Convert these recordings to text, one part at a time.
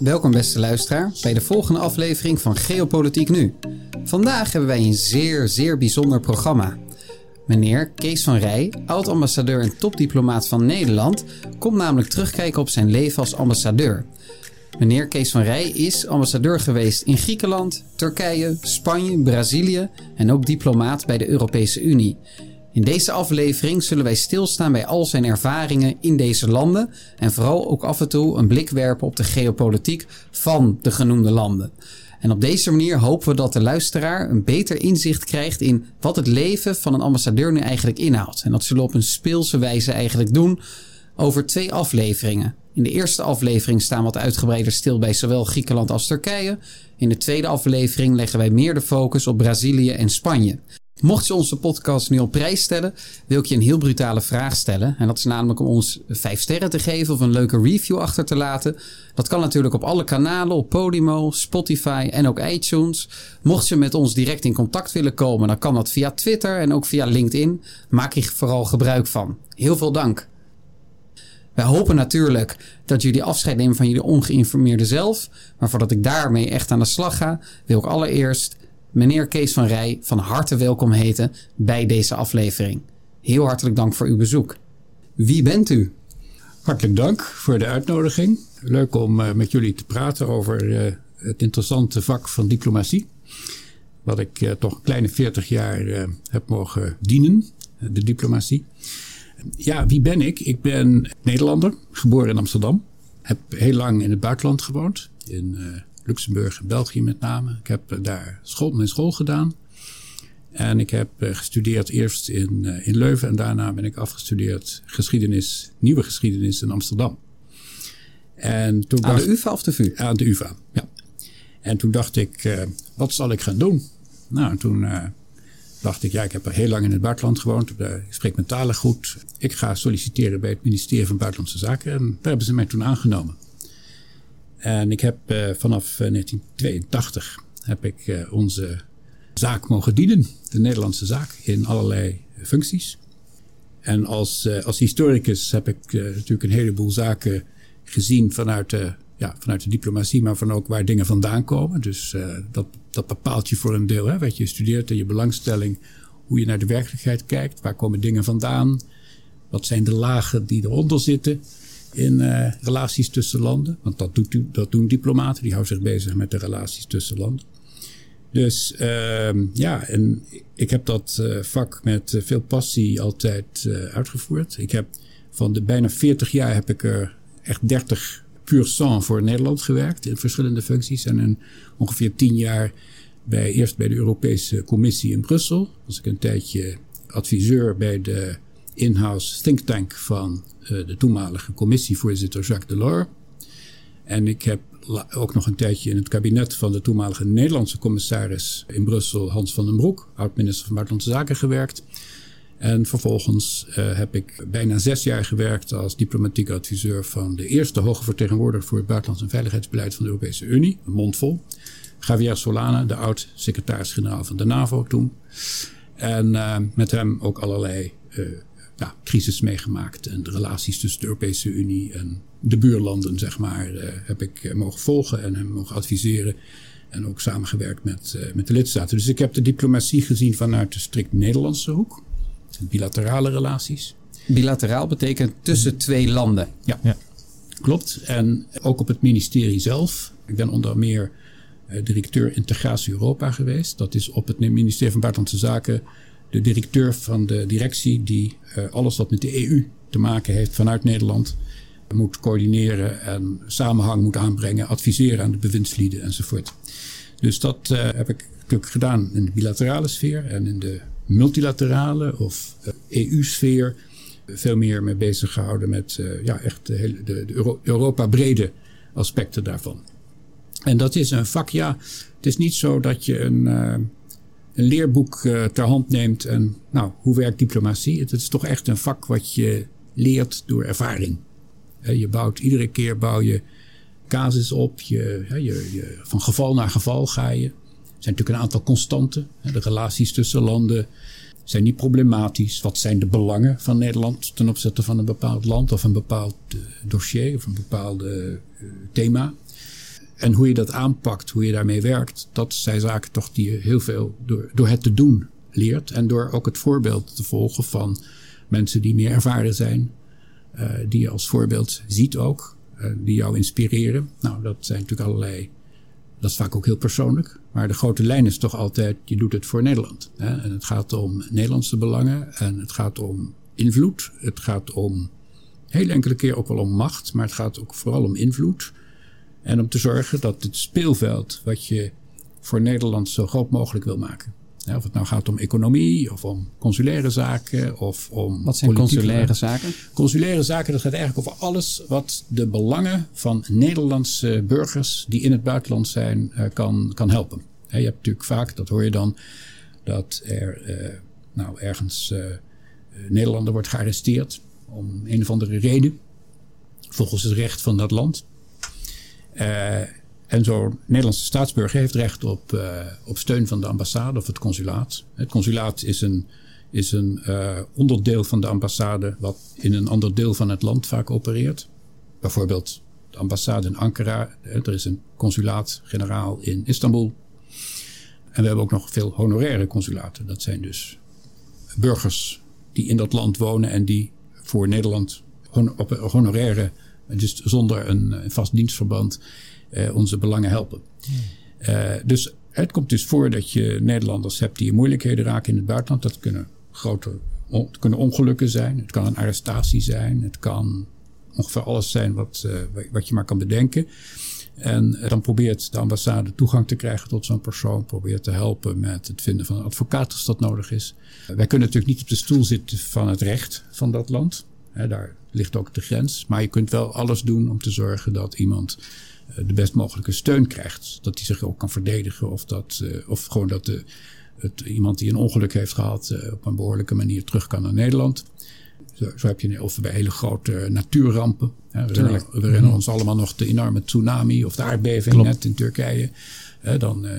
Welkom beste luisteraar bij de volgende aflevering van Geopolitiek Nu. Vandaag hebben wij een zeer, zeer bijzonder programma. Meneer Kees van Rij, oud-ambassadeur en topdiplomaat van Nederland, komt namelijk terugkijken op zijn leven als ambassadeur. Meneer Kees van Rij is ambassadeur geweest in Griekenland, Turkije, Spanje, Brazilië en ook diplomaat bij de Europese Unie. In deze aflevering zullen wij stilstaan bij al zijn ervaringen in deze landen en vooral ook af en toe een blik werpen op de geopolitiek van de genoemde landen. En op deze manier hopen we dat de luisteraar een beter inzicht krijgt in wat het leven van een ambassadeur nu eigenlijk inhoudt. En dat zullen we op een speelse wijze eigenlijk doen over twee afleveringen. In de eerste aflevering staan we wat uitgebreider stil bij zowel Griekenland als Turkije. In de tweede aflevering leggen wij meer de focus op Brazilië en Spanje. Mocht je onze podcast nu op prijs stellen, wil ik je een heel brutale vraag stellen. En dat is namelijk om ons vijf sterren te geven of een leuke review achter te laten. Dat kan natuurlijk op alle kanalen, op Podimo, Spotify en ook iTunes. Mocht je met ons direct in contact willen komen, dan kan dat via Twitter en ook via LinkedIn. Maak je vooral gebruik van. Heel veel dank. Wij hopen natuurlijk dat jullie afscheid nemen van jullie ongeïnformeerde zelf. Maar voordat ik daarmee echt aan de slag ga, wil ik allereerst meneer Kees van Rij van harte welkom heten bij deze aflevering. Heel hartelijk dank voor uw bezoek. Wie bent u? Hartelijk dank voor de uitnodiging. Leuk om uh, met jullie te praten over uh, het interessante vak van diplomatie. Wat ik uh, toch een kleine 40 jaar heb mogen dienen, de diplomatie. Ja, wie ben ik? Ik ben Nederlander, geboren in Amsterdam. Heb heel lang in het buitenland gewoond. In Luxemburg en België met name. Ik heb daar school, mijn school gedaan. En ik heb eh, gestudeerd eerst in, eh, in Leuven en daarna ben ik afgestudeerd geschiedenis, nieuwe geschiedenis in Amsterdam. En toen aan de UvA of de VU? Aan de UvA, ja. En toen dacht ik, uh, wat zal ik gaan doen? Nou, toen uh, dacht ik, ja, ik heb heel lang in het buitenland gewoond. ik spreek mijn talen goed. Ik ga solliciteren bij het ministerie van Buitenlandse Zaken. En daar hebben ze mij toen aangenomen. En ik heb uh, vanaf 1982 eh, heb ik uh, onze zaak mogen dienen, de Nederlandse zaak, in allerlei functies. En als, als historicus heb ik natuurlijk een heleboel zaken gezien vanuit de, ja, vanuit de diplomatie, maar van ook waar dingen vandaan komen. Dus dat, dat bepaalt je voor een deel, hè, wat je studeert en je belangstelling, hoe je naar de werkelijkheid kijkt, waar komen dingen vandaan, wat zijn de lagen die eronder zitten in uh, relaties tussen landen. Want dat, doet, dat doen diplomaten, die houden zich bezig met de relaties tussen landen. Dus uh, ja, en ik heb dat uh, vak met uh, veel passie altijd uitgevoerd. Ik heb van de bijna 40 jaar heb ik er echt 30 puur sang voor Nederland gewerkt in verschillende functies. En ongeveer 10 jaar bij, eerst bij de Europese Commissie in Brussel. Was ik een tijdje adviseur bij de in-house think tank van uh, de toenmalige commissievoorzitter Jacques Delors. En ik heb ook nog een tijdje in het kabinet van de toenmalige Nederlandse commissaris in Brussel, Hans van den Broek, oud-minister van Buitenlandse Zaken, gewerkt. En vervolgens uh, heb ik bijna zes jaar gewerkt als diplomatiek adviseur van de eerste hoge vertegenwoordiger voor het buitenlands en veiligheidsbeleid van de Europese Unie, een mondvol. Javier Solana, de oud-secretaris-generaal van de NAVO toen. En uh, met hem ook allerlei uh, ja, crisis meegemaakt. En de relaties tussen de Europese Unie en de buurlanden, zeg maar, uh, heb ik eh, mogen volgen en hem mogen adviseren. En ook samengewerkt met, uh, met de lidstaten. Dus ik heb de diplomatie gezien vanuit de strikt Nederlandse hoek. Bilaterale relaties. Bilateraal betekent tussen twee landen. Ja, ja. klopt. En ook op het ministerie zelf. Ik ben onder meer directeur Integratie Europa geweest. Dat is op het ministerie van Buitenlandse Zaken de directeur van de directie die uh, alles wat met de EU te maken heeft vanuit Nederland moet coördineren en samenhang moet aanbrengen, adviseren aan de bewindslieden enzovoort. Dus dat uh, heb ik natuurlijk gedaan in de bilaterale sfeer en in de multilaterale of uh, eh, EU-sfeer veel meer mee bezig gehouden met ja, echt de, hele, de, de Euro Europa-brede aspecten daarvan. En dat is een vak, ja, het is niet zo dat je een een leerboek uh, ter hand neemt. En nou, hoe werkt diplomatie? Het is toch echt een vak wat je leert door ervaring. je bouwt iedere keer bouw je casus op. Je, je, van geval naar geval ga je. Er zijn natuurlijk een aantal constanten. De relaties tussen landen zijn niet problematisch. Wat zijn de belangen van Nederland ten opzichte van een bepaald land of een bepaald uh, dossier of een bepaald uh, thema? En hoe je dat aanpakt, hoe je daarmee werkt, dat zijn zaken toch die je heel veel door, door het te doen leert. En door ook het voorbeeld te volgen van mensen die meer ervaren zijn, uh, die je als voorbeeld ziet ook, uh, die jou inspireren. Nou, dat zijn natuurlijk allerlei, dat is vaak ook heel persoonlijk. Maar de grote lijn is toch altijd, je doet het voor Nederland. Hè? En het gaat om Nederlandse belangen en het gaat om invloed. Het gaat om, heel enkele keer ook wel om macht, maar het gaat ook vooral om invloed. En om te zorgen dat het speelveld wat je voor Nederland zo groot mogelijk wil maken. Ja, of het nou gaat om economie of om consulaire zaken of om. Wat zijn consulaire zaken? Consulaire zaken, dat gaat eigenlijk over alles wat de belangen van Nederlandse burgers die in het buitenland zijn, uh, kan, kan helpen. je hebt natuurlijk vaak, dat hoor je dan, dat er uh, nou, ergens uh, Nederlander wordt gearresteerd om een of andere reden, volgens het recht van dat land. Uh, en zo'n Nederlandse staatsburger heeft recht op, uh, op steun van de ambassade of het consulaat. Het consulaat is een, is een uh, onderdeel van de ambassade wat in een ander deel van het land vaak opereert. Bijvoorbeeld de ambassade in Ankara. Er is een consulaat-generaal in Istanbul. En we hebben ook nog veel honoraire consulaten. Dat zijn dus burgers die in dat land wonen en die voor Nederland op honoraire dus zonder een vast dienstverband uh, onze belangen helpen. Uh, dus het komt dus voor dat je Nederlanders hebt die in moeilijkheden raken in het buitenland. Dat kunnen grote kunnen ongelukken zijn. Het kan een arrestatie zijn. Het kan ongeveer alles zijn wat, uh, wat je maar kan bedenken. En dan probeert de ambassade toegang te krijgen tot zo'n persoon. Probeert te helpen met het vinden van een advocaat als dat nodig is. Wij kunnen natuurlijk niet op de stoel zitten van het recht van dat land. Daar ligt ook de grens. Maar je kunt wel alles doen om te zorgen dat iemand eh, de best mogelijke steun krijgt. Dat hij zich ook kan verdedigen. Of, dat, uh, of gewoon dat de, het, iemand die een ongeluk heeft gehad uh, op een behoorlijke manier terug kan naar Nederland. Zo, zo heb je of bij hele grote natuurrampen. we, herinneren, we herinneren ons allemaal nog de enorme tsunami of de aardbeving Klopt. net in Turkije. dan uh,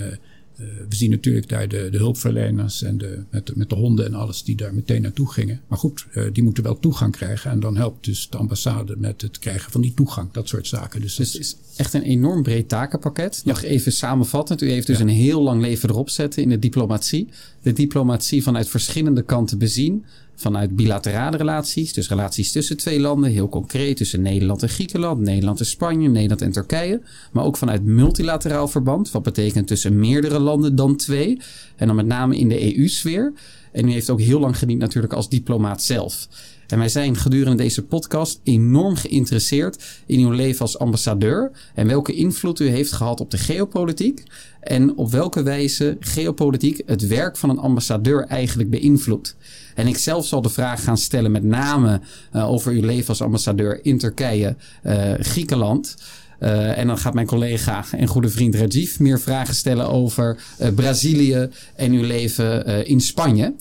we zien natuurlijk daar de, de hulpverleners en de, met, de, met de honden en alles die daar meteen naartoe gingen. Maar goed, uh, die moeten wel toegang krijgen. En dan helpt dus de ambassade met het krijgen van die toegang. Dat soort zaken. Dus, dus het is echt een enorm breed takenpakket. Nog even samenvattend. U heeft dus ja. een heel lang leven erop zetten in de diplomatie. De diplomatie vanuit verschillende kanten bezien vanuit bilaterale relaties, dus relaties tussen twee landen, heel concreet tussen Nederland en Griekenland, Nederland en Spanje, Nederland en Turkije, maar ook vanuit multilateraal verband, wat betekent tussen meerdere landen dan twee, en dan met name in de EU-sfeer. En u heeft ook heel lang gediend natuurlijk als diplomaat zelf. En wij zijn gedurende deze podcast enorm geïnteresseerd in uw leven als ambassadeur en welke invloed u heeft gehad op de geopolitiek en op welke wijze geopolitiek het werk van een ambassadeur eigenlijk beïnvloedt. En ik zelf zal de vraag gaan stellen met name uh, over uw leven als ambassadeur in Turkije, uh, Griekenland. Uh, en dan gaat mijn collega en goede vriend Rajiv meer vragen stellen over Brazilië en uw leven in Spanje.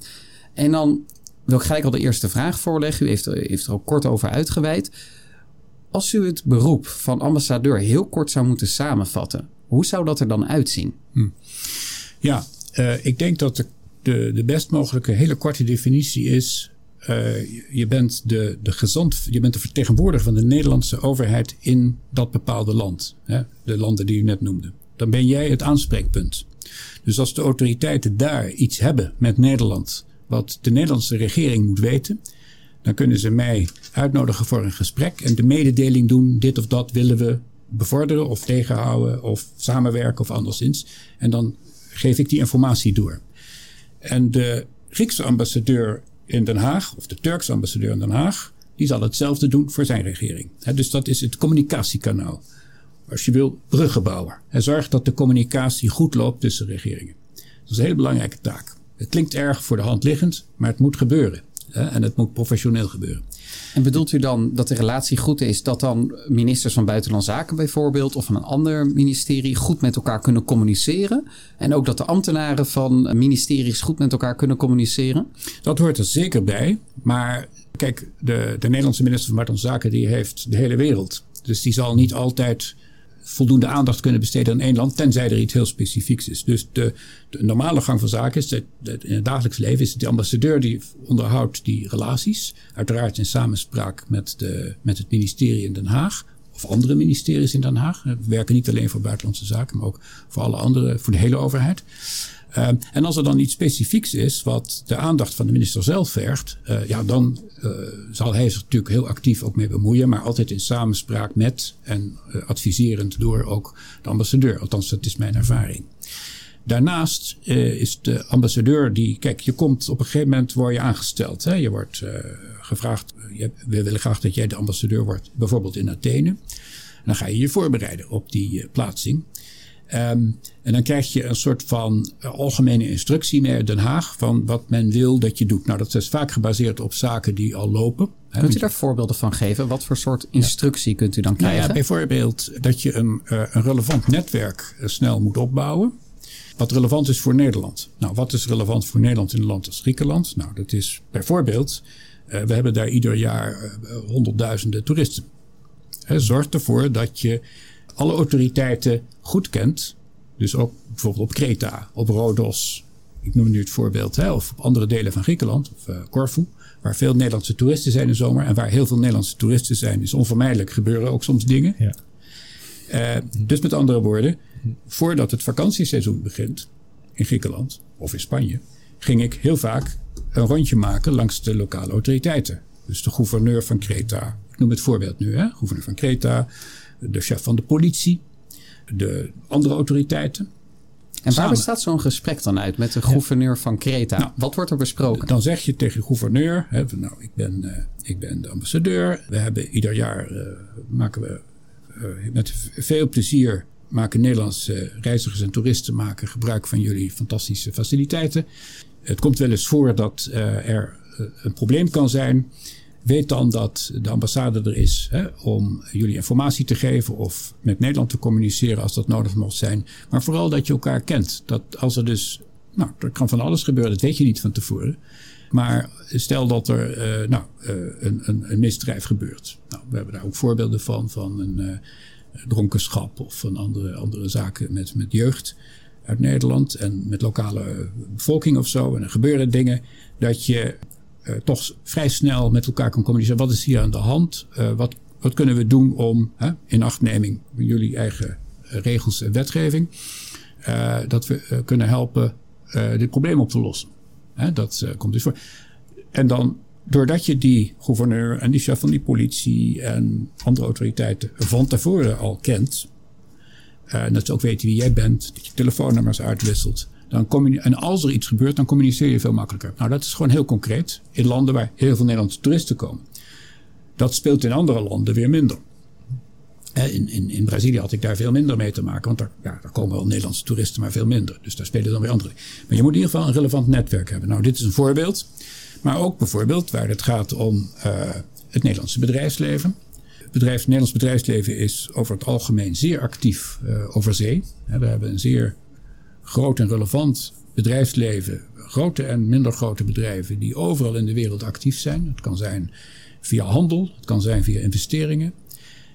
En dan wil ik gelijk al de eerste vraag voorleggen. U heeft, heeft er ook kort over uitgeweid. Als u het beroep van ambassadeur heel kort zou moeten samenvatten, hoe zou dat er dan uitzien? Hm. Ja, ik denk dat de, de, de best mogelijke hele korte definitie is. Uh, je, bent de, de gezant, je bent de vertegenwoordiger van de Nederlandse overheid in dat bepaalde land. Hè? De landen die u net noemde. Dan ben jij het aanspreekpunt. Dus als de autoriteiten daar iets hebben met Nederland wat de Nederlandse regering moet weten. Dan kunnen ze mij uitnodigen voor een gesprek en de mededeling doen: dit of dat willen we bevorderen of tegenhouden of samenwerken of anderszins. En dan geef ik die informatie door. En de Griekse ambassadeur in Den Haag, of de Turkse ambassadeur in Den Haag, die zal hetzelfde doen voor zijn regering. dus dat is het communicatiekanaal. Als je wil, bruggenbouwer. En zorg dat de communicatie goed loopt tussen regeringen. Dat is een hele belangrijke taak. Het klinkt erg voor de hand liggend, maar het moet gebeuren. En het moet professioneel gebeuren. En bedoelt u dan dat de relatie goed is, dat dan ministers van Buitenlandse Zaken bijvoorbeeld of van een ander ministerie goed met elkaar kunnen communiceren? En ook dat de ambtenaren van ministeries goed met elkaar kunnen communiceren? Dat hoort er zeker bij. Maar kijk, de, de Nederlandse minister van Buitenlandse Zaken die heeft de hele wereld. Dus die zal niet altijd voldoende aandacht kunnen besteden aan één land, tenzij er iets heel specifieks is. Dus de, de normale gang van zaken is dat, in het dagelijks leven is de ambassadeur die onderhoudt die relaties, uiteraard in samenspraak met, de, met het ministerie in Den Haag, of andere ministeries in Den Haag. We werken niet alleen voor buitenlandse zaken, maar ook voor alle andere, voor de hele overheid. Ehm, en als er dan iets specifieks is wat de aandacht van de minister zelf vergt, uh, ja, dan uh, zal hij zich natuurlijk heel actief ook mee bemoeien, maar altijd in samenspraak met en uh, adviserend door ook de ambassadeur. Althans, dat is mijn ervaring. Daarnaast is de ambassadeur die, kijk, je komt op een gegeven moment word je aangesteld. Hè? Je wordt gevraagd, je, we willen graag dat jij de ambassadeur wordt, bijvoorbeeld in Athene. En dan ga je je voorbereiden op die plaatsing. Um, en dan krijg je een soort van uh, algemene instructie mee uit Den Haag van wat men wil dat je doet. Nou, dat is vaak gebaseerd op zaken die al lopen. Kunt u daar voorbeelden van geven? Wat voor soort instructie ja. kunt u dan krijgen? Nou ja, bijvoorbeeld dat je een, uh, een relevant netwerk uh, snel moet opbouwen. Wat relevant is voor Nederland. Nou, wat is relevant voor Nederland in een land als Griekenland? Nou, dat is bijvoorbeeld, we hebben daar ieder jaar honderdduizenden toeristen. zorg ervoor dat je alle autoriteiten goed kent. Dus ook bijvoorbeeld op Kreta, op Rodos. Ik noem nu het voorbeeld. Hè, of op andere delen van Griekenland, of uh, Corfu. Waar veel Nederlandse toeristen zijn in de zomer. En waar heel veel Nederlandse toeristen zijn, is onvermijdelijk gebeuren ook soms dingen. Ja. Uh, dus met andere woorden, voordat het vakantieseizoen begint in Griekenland of in Spanje, ging ik heel vaak een rondje maken langs de lokale autoriteiten. Dus de gouverneur van Kreta, ik noem het voorbeeld nu, hè? gouverneur van Kreta, de chef van de politie, de andere autoriteiten. En waar bestaat zo'n gesprek dan uit met de gouverneur van Kreta? Nou, Wat wordt er besproken? Dan zeg je tegen de gouverneur: hè, nou, ik ben, uh, ik ben de ambassadeur. We hebben ieder jaar uh, maken we uh, met veel plezier maken Nederlandse reizigers en toeristen maken gebruik van jullie fantastische faciliteiten. Het komt wel eens voor dat er een probleem kan zijn Weet dan dat de ambassade er is hè, om jullie informatie te geven of met Nederland te communiceren als dat nodig mocht zijn. Maar vooral dat je elkaar kent. Dat als er dus, nou, er kan van alles gebeuren, dat weet je niet van tevoren. Maar stel dat er uh, nou, uh, een, een, een, misdrijf gebeurt. Nou, we hebben daar ook voorbeelden van, van een uh, dronkenschap of van andere, andere zaken met, met jeugd uit Nederland en met lokale bevolking of zo. En er gebeuren dingen dat je toch vrij snel met elkaar kan communiceren. Wat is hier aan de hand? Uh, wat, wat kunnen we doen om, hè, in achtneming van jullie eigen regels en wetgeving, dat we kunnen helpen dit probleem op te lossen? Dat komt dus voor. En dan, doordat je die gouverneur en die chef van die politie en andere autoriteiten van tevoren al kent, en dat ze ook weten wie jij bent, dat je telefoonnummers uitwisselt, dan en als er iets gebeurt, dan communiceer je veel makkelijker. Nou, dat is gewoon heel concreet. In landen waar heel veel Nederlandse toeristen komen. Dat speelt in andere landen weer minder. In, in, in Brazilië had ik daar veel minder mee te maken. Want daar, ja, daar komen wel Nederlandse toeristen, maar veel minder. Dus daar spelen dan weer andere. Maar je moet in ieder geval een relevant netwerk hebben. Nou, dit is een voorbeeld. Maar ook bijvoorbeeld waar het gaat om uh, het Nederlandse bedrijfsleven. Het, bedrijf, Nederlands bedrijfsleven is over het algemeen zeer actief uh, over zee. We hebben een zeer groot en relevant bedrijfsleven, grote en minder grote bedrijven die overal in de wereld actief zijn. Het kan zijn via handel, het kan zijn via investeringen.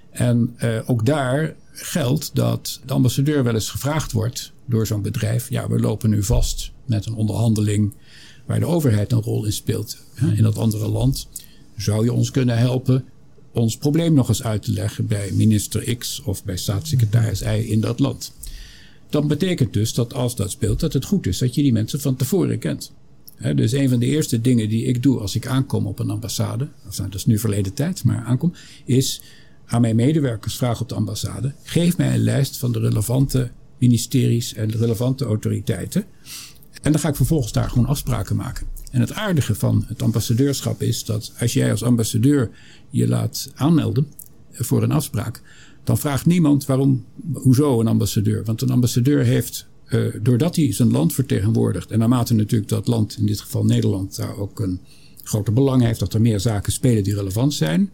En uh, ook daar geldt dat de ambassadeur wel eens gevraagd wordt door zo'n bedrijf. Ja, we lopen nu vast met een onderhandeling waar de overheid een rol in speelt in dat andere land. Zou je ons kunnen helpen ons probleem nog eens uit te leggen bij minister X of bij staatssecretaris Y in dat land? Dan betekent dus dat als dat speelt, dat het goed is dat je die mensen van tevoren kent. dus een van de eerste dingen die ik doe als ik aankom op een ambassade, of nou, dat is nu verleden tijd, maar aankom, is aan mijn medewerkers vragen op de ambassade: geef mij een lijst van de relevante ministeries en de relevante autoriteiten. En dan ga ik vervolgens daar gewoon afspraken maken. En het aardige van het ambassadeurschap is dat als jij als ambassadeur je laat aanmelden voor een afspraak, dan vraagt niemand waarom, hoezo een ambassadeur. Want een ambassadeur heeft, uh, doordat hij zijn land vertegenwoordigt, en naarmate natuurlijk dat land, in dit geval Nederland, daar ook een grote belang heeft dat er meer zaken spelen die relevant zijn.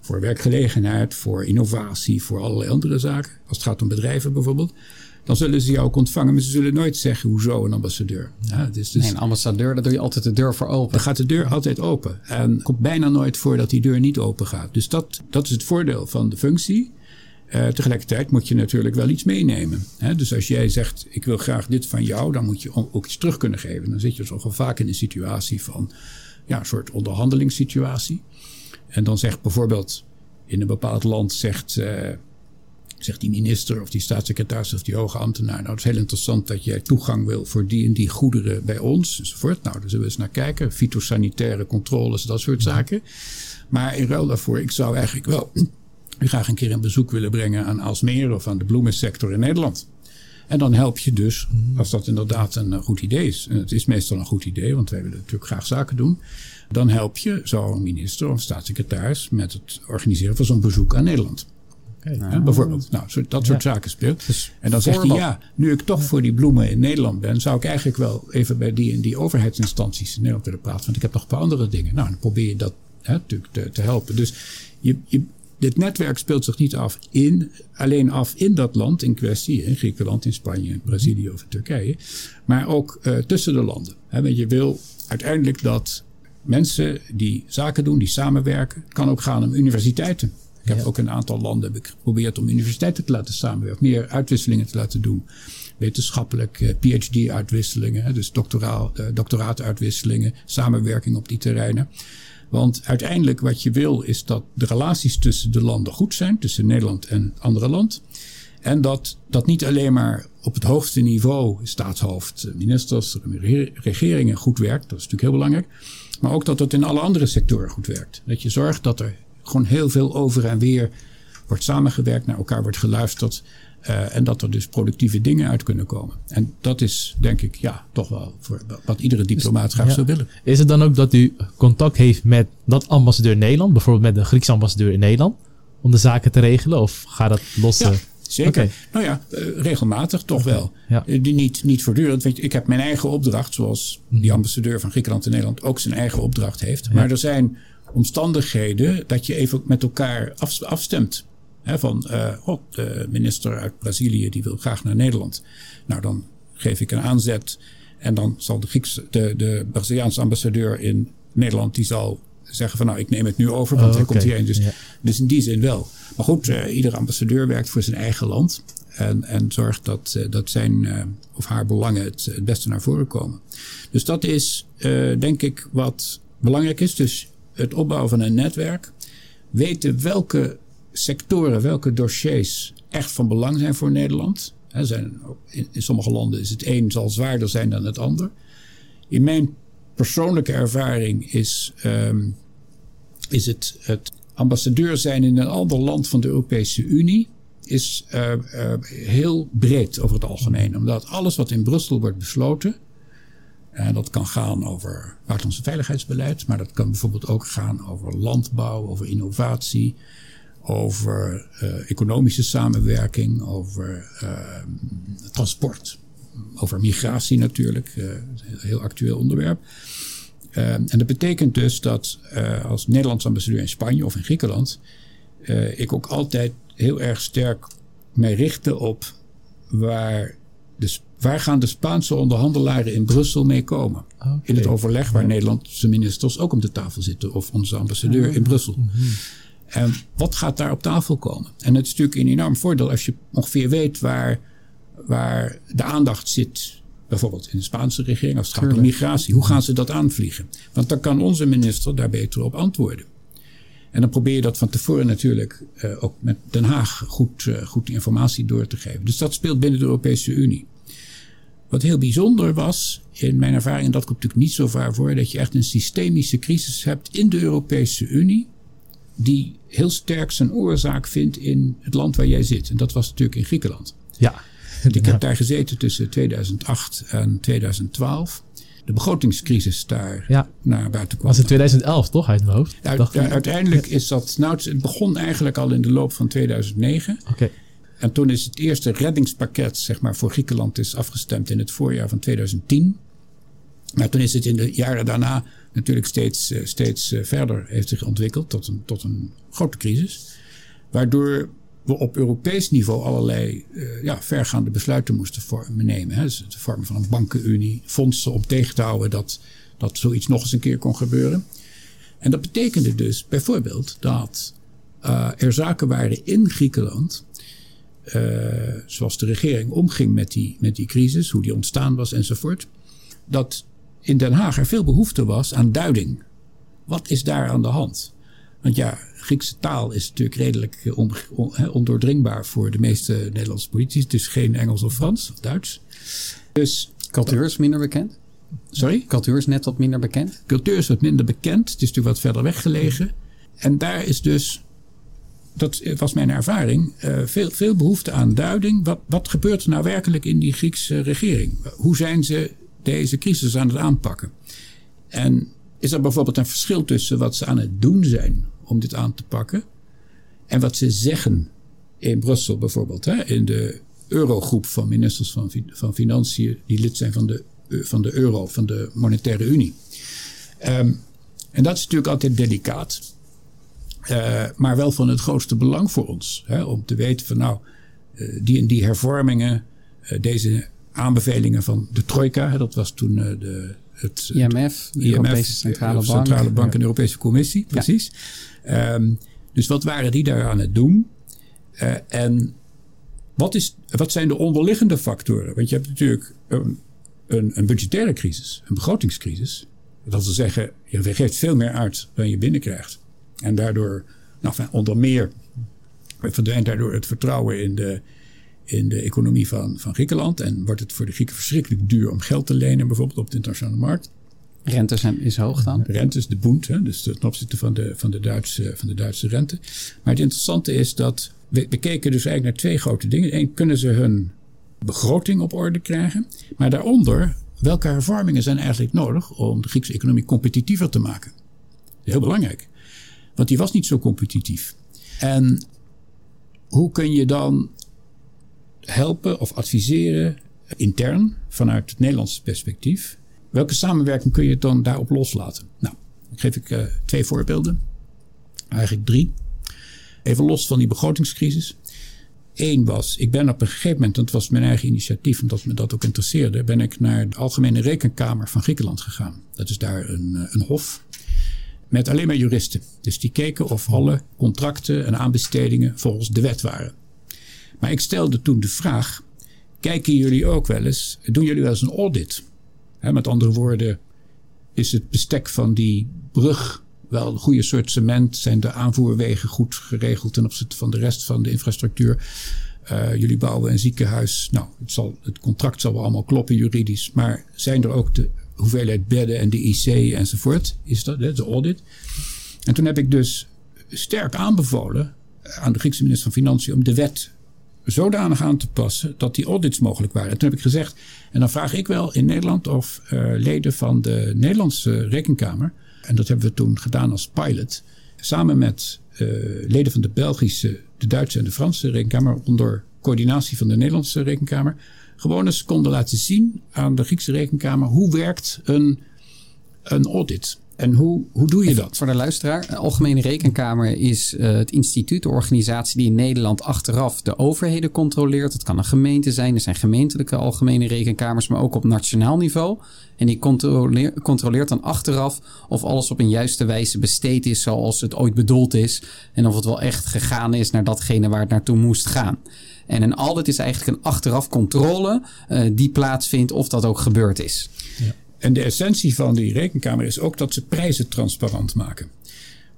Voor werkgelegenheid, voor innovatie, voor allerlei andere zaken. Als het gaat om bedrijven bijvoorbeeld. Dan zullen ze jou ook ontvangen, maar ze zullen nooit zeggen hoezo een ambassadeur. Ja, dus, dus, nee, een ambassadeur, daar doe je altijd de deur voor open. Dan gaat de deur altijd open. En het komt bijna nooit voor dat die deur niet open gaat. Dus dat, dat is het voordeel van de functie. Uh, tegelijkertijd moet je natuurlijk wel iets meenemen. Hè? Dus als jij zegt, ik wil graag dit van jou, dan moet je ook iets terug kunnen geven. Dan zit je toch wel vaak in een situatie van, ja, een soort onderhandelingssituatie. En dan zegt bijvoorbeeld in een bepaald land zegt, uh, zegt die minister of die staatssecretaris of die hoge ambtenaar. Nou, het is heel interessant dat jij toegang wil voor die en die goederen bij ons enzovoort. Nou, daar zullen we eens naar kijken. Fytosanitaire controles, dat soort zaken. Maar in ruil daarvoor, ik zou eigenlijk wel graag een keer een bezoek willen brengen aan Alsmeer of aan de bloemensector in Nederland. En dan help je dus, als dat inderdaad een eh, goed idee is. En het is meestal een goed idee, want wij willen natuurlijk graag zaken doen. Dan help je zo'n minister of staatssecretaris met het organiseren van zo'n bezoek aan Nederland. Okay. bijvoorbeeld, nou, dat soort zaken speelt. Dus en dan zegt hij, ja, nu ik toch voor die bloemen in Nederland ben, zou ik eigenlijk wel even bij die en die overheidsinstanties in Nederland willen praten. Want ik heb nog een paar andere dingen. Nou, dan probeer je dat hè, natuurlijk te, te, helpen. Dus je, je, dit netwerk speelt zich niet af in, alleen af in dat land in kwestie, in Griekenland, in Spanje, in Brazilië of in Turkije, maar ook uh, tussen de landen. He, want je wil uiteindelijk dat mensen die zaken doen, die samenwerken, het kan ook gaan om universiteiten. Ik heb ook een aantal landen geprobeerd om universiteiten te laten samenwerken, meer uitwisselingen te laten doen. Wetenschappelijk, uh, PhD-uitwisselingen, dus doctoraal, uh, doctoraatuitwisselingen, samenwerking op die terreinen. Want uiteindelijk wat je wil is dat de relaties tussen de landen goed zijn, tussen Nederland en andere land. En dat dat niet alleen maar op het hoogste niveau, staatshoofd, ministers, regeringen goed werkt. Dat is natuurlijk heel belangrijk. Maar ook dat het in alle andere sectoren goed werkt. Dat je zorgt dat er gewoon heel veel over en weer wordt samengewerkt, naar elkaar wordt geluisterd. Uh, en dat er dus productieve dingen uit kunnen komen. En dat is denk ik ja, toch wel voor wat iedere diplomaat graag zou willen. Is het dan ook dat u contact heeft met dat ambassadeur in Nederland, bijvoorbeeld met de Griekse ambassadeur in Nederland, om de zaken te regelen? Of gaat dat los? Ja. Zeker. Nou ja, uh, regelmatig toch wel. Ja. Uh, niet, niet voortdurend. Weet je, ik heb mijn eigen opdracht, zoals die mhm. ambassadeur van Griekenland in Nederland ook zijn eigen opdracht heeft. Maar er zijn omstandigheden dat je even met elkaar af, afstemt van, uh, oh, de minister uit Brazilië die wil graag naar Nederland. Nou, dan geef ik een aanzet. En dan zal de, Griekse, de, de Braziliaanse ambassadeur in Nederland, die zal zeggen van nou, ik neem het nu over, want oh, hij komt hierheen. Dus, dus in die zin wel. Maar goed, uh, iedere ambassadeur werkt voor zijn eigen land. En, en zorgt dat, uh, dat zijn uh, of haar belangen het, het beste naar voren komen. Dus dat is denk ik wat belangrijk is. Dus het opbouwen van een netwerk. Weten welke sectoren, welke dossiers echt van belang zijn voor Nederland. zijn, in, sommige landen is het een zal zwaarder zijn dan het ander. In mijn persoonlijke ervaring is, um, is het, het ambassadeur zijn in een ander land van de Europese Unie is uh, uh, heel breed over het algemeen. Omdat alles wat in Brussel wordt besloten, en dat kan gaan over buitenlandse veiligheidsbeleid, maar dat kan bijvoorbeeld ook gaan over landbouw, over innovatie, over uh, economische samenwerking, over uh, transport, over migratie natuurlijk, uh, een heel actueel onderwerp. en dat betekent dus dat als Nederlands ambassadeur in Spanje of in Griekenland, ik ook altijd heel erg sterk mij richtte op waar, de, waar gaan de Spaanse onderhandelaren in Brussel mee komen. Okay. In het overleg waar Nederlandse ministers ook om de tafel zitten of onze ambassadeur in Brussel. Mm -hmm. En wat gaat daar op tafel komen? En het is natuurlijk een enorm voordeel als je ongeveer weet waar, waar de aandacht zit. Bijvoorbeeld in de Spaanse regering als het gaat om migratie. Hoe gaan ze dat aanvliegen? Want dan kan onze minister daar beter op antwoorden. En dan probeer je dat van tevoren natuurlijk uh, ook met Den Haag goed, uh, goed informatie door te geven. Dus dat speelt binnen de Europese Unie. Wat heel bijzonder was, in mijn ervaring, en dat komt natuurlijk niet zo vaak voor, dat je echt een systemische crisis hebt in de Europese Unie die heel sterk zijn oorzaak vindt in het land waar jij zit. En dat was natuurlijk in Griekenland. Ja. Ik heb daar gezeten tussen 2008 en 2012. De begrotingscrisis daar ja. naar buiten kwam. Was het 2011 toch uit mijn hoofd? Uit, uiteindelijk is dat. Nou, het begon eigenlijk al in de loop van 2009. Oké. En toen is het eerste reddingspakket zeg maar, voor Griekenland is afgestemd in het voorjaar van 2010. Maar toen is het in de jaren daarna natuurlijk steeds, eh, steeds eh, verder heeft zich ontwikkeld tot een, tot een grote crisis. Waardoor we op Europees niveau allerlei uh, ja, vergaande besluiten moesten nemen. Hè. Dus het vormen van een bankenunie, fondsen om tegen te houden dat, dat zoiets nog eens een keer kon gebeuren. En dat betekende dus bijvoorbeeld dat er zaken waren in Griekenland. Zoals de regering omging met die, met die crisis, hoe die ontstaan was enzovoort. Dat in Den Haag er veel behoefte was aan duiding. Wat is daar aan de hand? Want ja, Griekse taal is natuurlijk redelijk eh, on, on, ondoordringbaar voor de meeste Nederlandse politici. Dus geen Engels of Frans of Duits. Dus, Cultuur is minder bekend? sorry? Cultuur is net wat minder bekend? Cultuur is wat minder bekend. Het is natuurlijk wat verder weg gelegen. En daar is dus, dat was mijn ervaring, uh, veel, veel behoefte aan duiding. Wat, wat gebeurt er nou werkelijk in die Griekse regering? Hoe zijn ze deze crisis aan het aanpakken? En is er bijvoorbeeld een verschil tussen wat ze aan het doen zijn om dit aan te pakken en wat ze zeggen in Brussel bijvoorbeeld, hè, in de eurogroep van ministers van, van Financiën die lid zijn van de, van de euro, van de monetaire unie. Um, en dat is natuurlijk altijd delicaat. Uh, maar wel van het grootste belang voor ons. Hè, om te weten van nou, uh, die en die hervormingen, deze aanbevelingen van de Trojka, dat was toen de, het IMF, de Europese Centrale Bank. Centrale Bank en de Europese Commissie, precies. Ja. Um, dus wat waren die daar aan het doen? en wat, is, wat zijn de onderliggende factoren? Want je hebt natuurlijk een, een, een budgettaire crisis, een begrotingscrisis. Dat wil zeggen, je geeft veel meer uit dan je binnenkrijgt. En daardoor, nou, onder meer, verdwijnt daardoor het vertrouwen in de, in de economie van, van Griekenland. En wordt het voor de Grieken verschrikkelijk duur om geld te lenen, bijvoorbeeld op de internationale markt. Rente is hoog dan? Rente is de boent, hè, dus ten opzichte van de, van, de Duitse, van de Duitse rente. Maar het interessante is dat we, we keken dus eigenlijk naar twee grote dingen. Eén, kunnen ze hun begroting op orde krijgen? Maar daaronder, welke hervormingen zijn eigenlijk nodig om de Griekse economie competitiever te maken? Heel belangrijk. Want die was niet zo competitief. En hoe kun je dan helpen of adviseren intern vanuit het Nederlandse perspectief? Welke samenwerking kun je dan daarop loslaten? Nou, dan geef ik uh, twee voorbeelden. Eigenlijk drie. Even los van die begrotingscrisis. Eén was, ik ben op een gegeven moment, dat was mijn eigen initiatief, omdat me dat ook interesseerde, ben ik naar de Algemene Rekenkamer van Griekenland gegaan. Dat is daar een, eh, een hof met alleen maar juristen. Dus die keken of alle contracten en aanbestedingen volgens de wet waren. Maar ik stelde toen de vraag: kijken jullie ook wel eens, doen jullie wel eens een audit? Met andere woorden, is het bestek van die brug wel een goede soort cement? Zijn de aanvoerwegen goed geregeld ten opzichte van de rest van de infrastructuur? Uh, jullie bouwen een ziekenhuis. Nou, het, zal, het contract zal wel allemaal kloppen juridisch. Maar zijn er ook de hoeveelheid bedden en de IC enzovoort? Is dat de audit? En toen heb ik dus sterk aanbevolen aan de Griekse minister van Financiën om de wet zodanig aan te passen dat die audits mogelijk waren. En toen heb ik gezegd, en dan vraag ik wel in Nederland of uh, leden van de Nederlandse rekenkamer, en dat hebben we toen gedaan als pilot, samen met uh, leden van de Belgische, de Duitse en de Franse rekenkamer, onder coördinatie van de Nederlandse rekenkamer, gewoon eens konden laten zien aan de Griekse rekenkamer hoe werkt een, een audit. En hoe, hoe doe je dat? Voor de luisteraar, de Algemene Rekenkamer is uh, het instituut, de organisatie die in Nederland achteraf de overheden controleert. Het kan een gemeente zijn, er zijn gemeentelijke Algemene Rekenkamers, maar ook op nationaal niveau. En die controleert, controleert dan achteraf of alles op een juiste wijze besteed is zoals het ooit bedoeld is. En of het wel echt gegaan is naar datgene waar het naartoe moest gaan. En een audit is eigenlijk een achteraf controle uh, die plaatsvindt of dat ook gebeurd is. Ja. En de essentie van die rekenkamer is ook dat ze prijzen transparant maken.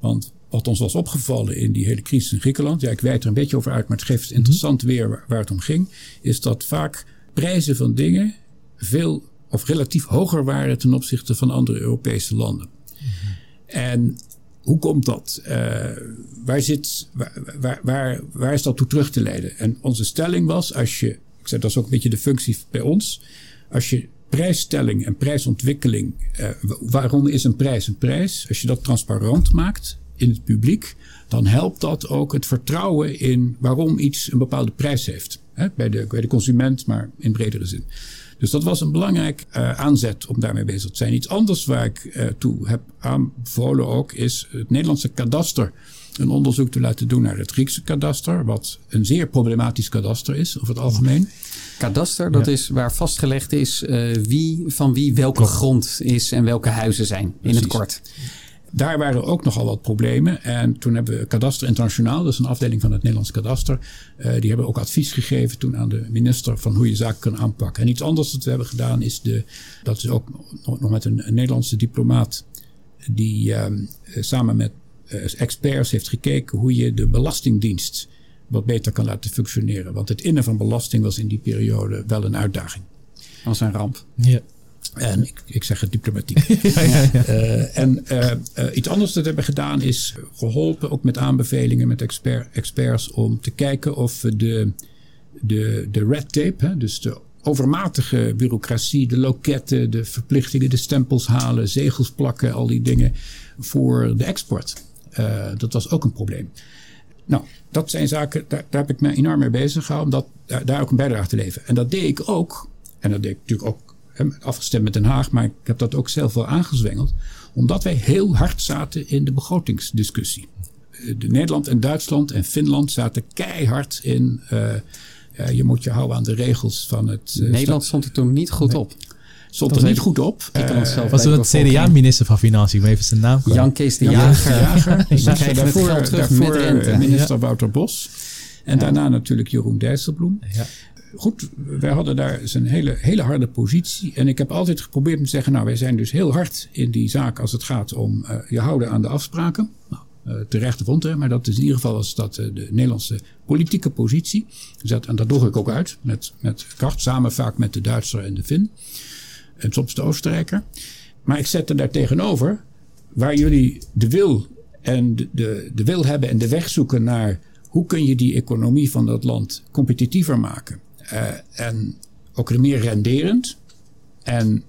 Want wat ons was opgevallen in die hele crisis in Griekenland, ja, ik wijd er een beetje over uit, maar het geeft interessant weer waar, het om ging, is dat vaak prijzen van dingen veel of relatief hoger waren ten opzichte van andere Europese landen. Mm-hmm. En hoe komt dat? Uh, waar, zit, waar, waar, waar, waar is dat toe terug te leiden? En onze stelling was, als je, ik zeg dat is ook een beetje de functie bij ons, als je prijsstelling en prijsontwikkeling. Uh, waarom is een prijs een prijs? Als je dat transparant maakt in het publiek, dan helpt dat ook het vertrouwen in waarom iets een bepaalde prijs heeft. Hè? Bij, de, bij de consument, maar in bredere zin. Dus dat was een belangrijk uh, aanzet om daarmee bezig te zijn. Iets anders waar ik uh, toe heb aanbevolen ook is het Nederlandse kadaster een onderzoek te laten doen naar het Griekse kadaster, wat een zeer problematisch kadaster is over het algemeen. Kadaster, dat ja. is waar vastgelegd is uh, wie van wie welke grond is en welke huizen zijn, Precies. in het kort. Daar waren ook nogal wat problemen. En toen hebben we Kadaster Internationaal, dat is een afdeling van het Nederlands Kadaster. Uh, die hebben ook advies gegeven toen aan de minister van hoe je zaken kan aanpakken. En iets anders dat we hebben gedaan is, de, dat is ook nog met een, een Nederlandse diplomaat. Die uh, samen met eh, experts heeft gekeken hoe je de belastingdienst wat beter kan laten functioneren. Want het innen van belasting was in die periode wel een uitdaging. Dat was een ramp. Ja. En ik, ik zeg het diplomatiek. Uh, en uh, uh, iets anders dat we hebben gedaan is geholpen, ook met aanbevelingen met expert, experts, om te kijken of we de, de, de red tape, hè, dus de overmatige bureaucratie, de loketten, de verplichtingen, de stempels halen, zegels plakken, al die dingen voor de export. dat was ook een probleem. Nou, dat zijn zaken, daar, daar heb ik me enorm mee bezig gehouden, om dat, daar, daar ook een bijdrage te leveren. En dat deed ik ook, en dat deed ik natuurlijk ook afgestemd met Den Haag, maar ik heb dat ook zelf wel aangezwengeld. Omdat wij heel hard zaten in de begrotingsdiscussie. De Nederland en Duitsland en Finland zaten keihard in. Uh, uh, je moet je houden aan de regels van het. Uh, Nederland stond er toen niet goed nee. op. Stond er niet goed op. Uh, was toen het CDA-minister van Financiën, even zijn naam. Jan Kees de Jager. Jager. Dus daarvoor, daarvoor minister Wouter Bos. En ja. daarna natuurlijk Jeroen Dijsselbloem. Ja goed, wij hadden daar dus een hele, hele harde positie. En ik heb altijd geprobeerd te zeggen: Nou, wij zijn dus heel hard in die zaak als het gaat om uh, je houden aan de afspraken. Nou, uh, terecht vond, hè, maar dat is in ieder geval was dat, uh, de Nederlandse politieke positie. Dus dat, en dat doe ik ook uit met, met kracht, samen vaak met de Duitser en de Fin. En soms de Oostenrijker. Maar ik zette daar tegenover waar jullie de wil en de, de, wil hebben en de weg zoeken naar hoe kun je die economie van dat land competitiever maken. Uh, en ook meer renderend. En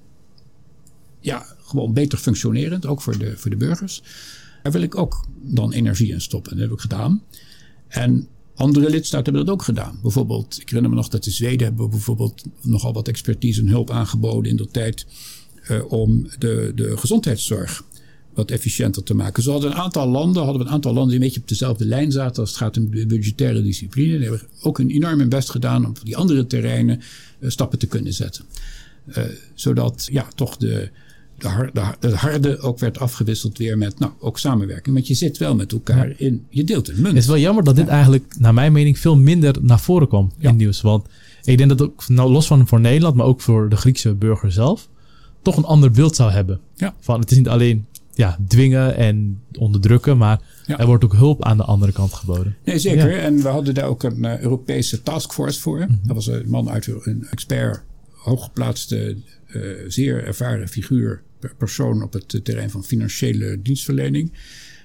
ja, gewoon beter functionerend, ook voor de, voor de burgers. Daar wil ik ook dan energie in stoppen. Dat heb ik gedaan. En andere lidstaten hebben dat ook gedaan. Bijvoorbeeld, ik herinner me nog dat de Zweden hebben bijvoorbeeld nogal wat expertise en hulp aangeboden in de tijd. Uh, om de, de gezondheidszorg wat efficiënter te maken. Zo hadden een aantal landen, hadden we een aantal landen die een beetje op dezelfde lijn zaten als het gaat om de budgettaire discipline. Die hebben ook een enorm best gedaan om op die andere terreinen uh, stappen te kunnen zetten. Uh, zodat ja, toch de, de, harde, de harde ook werd afgewisseld weer met nou, ook samenwerking. Want je zit wel met elkaar in, je deelt een munt. Het is wel jammer dat dit eigenlijk, naar mijn mening, veel minder naar voren kwam in het nieuws. Want ik denk dat ook, nou, los van voor Nederland, maar ook voor de Griekse burger zelf, toch een ander beeld zou hebben. Van het is niet alleen ja, dwingen en onderdrukken. Maar ja. er wordt ook hulp aan de andere kant geboden. Nee, zeker. Ja. En we hadden daar ook een uh, Europese taskforce voor. Mm -hmm. Dat was een man uit een expert, hooggeplaatste, uh, zeer ervaren figuur, persoon op het terrein van financiële dienstverlening.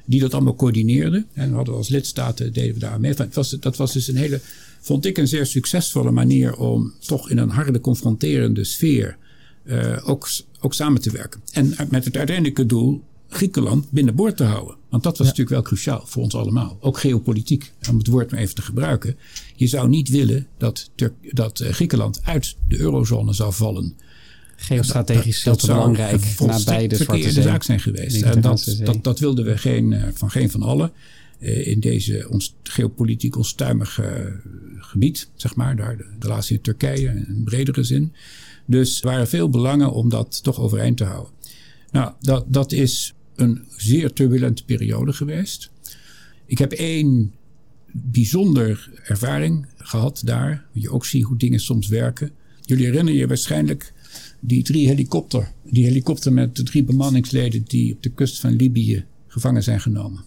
Die dat allemaal coördineerde. En we hadden als lidstaten, deden we daar mee. Het was, dat was dus een hele, vond ik een zeer succesvolle manier om toch in een harde, confronterende sfeer uh, ook, ook samen te werken. En met het uiteindelijke doel Griekenland binnenboord te houden. Want dat was ja. natuurlijk wel cruciaal voor ons allemaal. Ook geopolitiek, om het woord maar even te gebruiken. Je zou niet willen dat, Turk, dat uh, Griekenland uit de eurozone zou vallen. Geostrategisch veel te belangrijk nabij de Zwarte Zee. zaak zijn geweest. En dat, dat, dat wilden we geen, uh, van geen van allen. Uh, in deze ons, geopolitiek onstuimige gebied, zeg maar. Daar de, in Turkije in een bredere zin. Dus er waren veel belangen om dat toch overeind te houden. Nou, dat, dat is een zeer turbulente periode geweest. Ik heb één bijzonder ervaring gehad daar. Je ook ziet hoe dingen soms werken. Jullie herinneren je waarschijnlijk die drie helikopter. Die helikopter met de drie bemanningsleden die op de kust van Libië gevangen zijn genomen.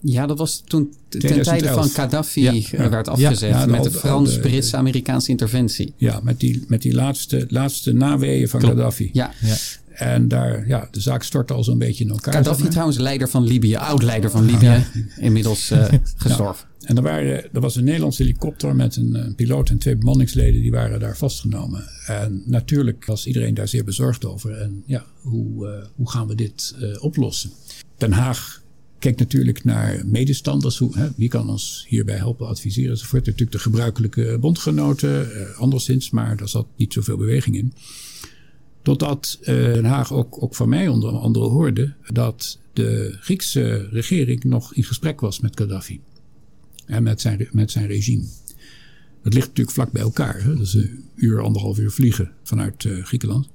Ja, dat was toen ten tijde van Gaddafi ja, ja, werd afgezet ja, met de, de Frans-Britse-Amerikaanse interventie. Ja, met die, met die laatste, laatste naweeën van Klopt. Gaddafi. Ja. ja. En daar, ja, de zaak stortte al zo'n beetje in elkaar. Gaddafi maar. trouwens, leider van Libië, oud-leider van Libië, ja. inmiddels uh, gestorven. En er, waren, er was een Nederlandse helikopter met een, een, piloot en twee bemanningsleden, die waren daar vastgenomen. En natuurlijk was iedereen daar zeer bezorgd over. En ja, hoe, uh, hoe gaan we dit uh, oplossen? Den Haag kijkt natuurlijk naar medestanders. Hoe, hè, wie kan ons hierbij helpen, adviseren enzovoort. Natuurlijk de gebruikelijke bondgenoten, anderszins, maar daar zat niet zoveel beweging in. Totdat Den Haag ook, ook van mij onder andere hoorde dat de Griekse regering nog in gesprek was met Gaddafi. En met zijn, met zijn regime. Dat ligt natuurlijk vlak bij elkaar. Hè? Dat is een uur, anderhalf uur vliegen vanuit uh, Griekenland.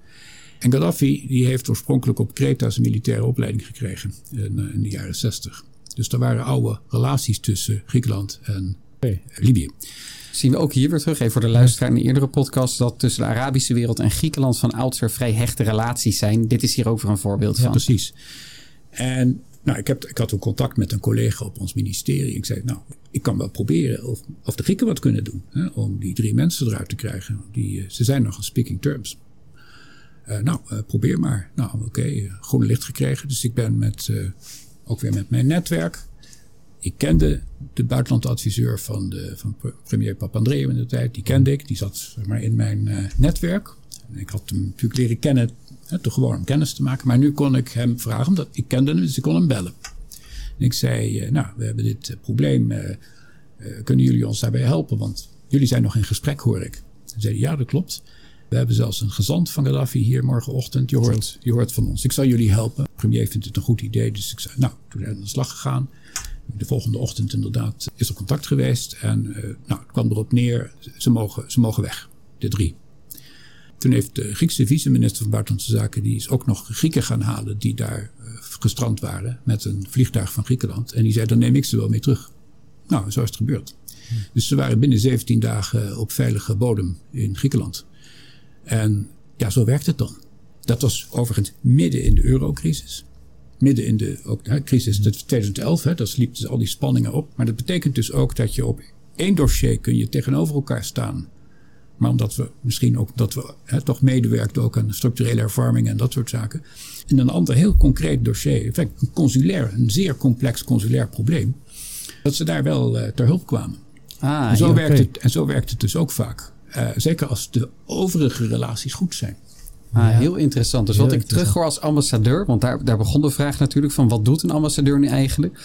En Gaddafi die heeft oorspronkelijk op Kreta zijn militaire opleiding gekregen in, uh, in de jaren zestig. Dus er waren oude relaties tussen Griekenland en okay. Libië zien we ook hier weer terug, even voor de luisteraar in de eerdere podcast, dat tussen de Arabische wereld en Griekenland van oudsher vrij hechte relaties zijn. Dit is hier ook weer een voorbeeld van. Ja, precies. En Nou, ik, heb, ik had ook contact met een collega op ons ministerie. Ik zei, nou, ik kan wel proberen of, of de Grieken wat kunnen doen. Hè, om die drie mensen eruit te krijgen. Die, ze zijn nog een speaking terms. Uh, nou, uh, probeer maar. Nou, oké, okay, groene licht gekregen. Dus ik ben met, ook weer met mijn netwerk. Ik kende de buitenlandadviseur van, de, van premier Papandreou in de tijd. Die kende ik. Die zat zeg maar, in mijn netwerk. Ik had hem natuurlijk leren kennen. Hè, toch gewoon om kennis te maken. Maar nu kon ik hem vragen, omdat ik kende hem, dus ik kon hem bellen. En ik zei, nou, we hebben dit probleem. kunnen jullie ons daarbij helpen? Want jullie zijn nog in gesprek, hoor ik. Hij zei, ja, dat klopt. We hebben zelfs een gezant van Gaddafi hier morgenochtend. Je hoort, je hoort van ons. Ik zal jullie helpen. De premier vindt het een goed idee. Dus ik zei, nou, toen zijn we aan de slag gegaan. De volgende ochtend inderdaad is er contact geweest. En uh, nou, het kwam erop neer, ze mogen, ze mogen weg. De drie. Toen heeft de Griekse vice-minister van Buitenlandse Zaken... die is ook nog Grieken gaan halen die daar uh, gestrand waren... met een vliegtuig van Griekenland. En die zei, dan neem ik ze wel mee terug. Nou, zo is het gebeurd. Dus ze waren binnen 17 dagen op veilige bodem in Griekenland. En ja, zo werkt het dan. Dat was overigens midden in de eurocrisis. Midden in de ook, hè, crisis 2011, hè, dat sliep dus al die spanningen op. Maar dat betekent dus ook dat je op één dossier kun je tegenover elkaar staan. Maar omdat we misschien ook dat we hè, toch medewerkten ook aan structurele hervorming en dat soort zaken. In een ander heel concreet dossier, in feite een consulair, een zeer complex consulair probleem. Dat ze daar wel uh, ter hulp kwamen. Ah, en, zo ja, werkt het, en zo werkt het dus ook vaak. Uh, zeker als de overige relaties goed zijn. Ah, heel interessant. Dus heel wat ik terughoor als ambassadeur, want daar, daar begon de vraag natuurlijk van wat doet een ambassadeur nu eigenlijk?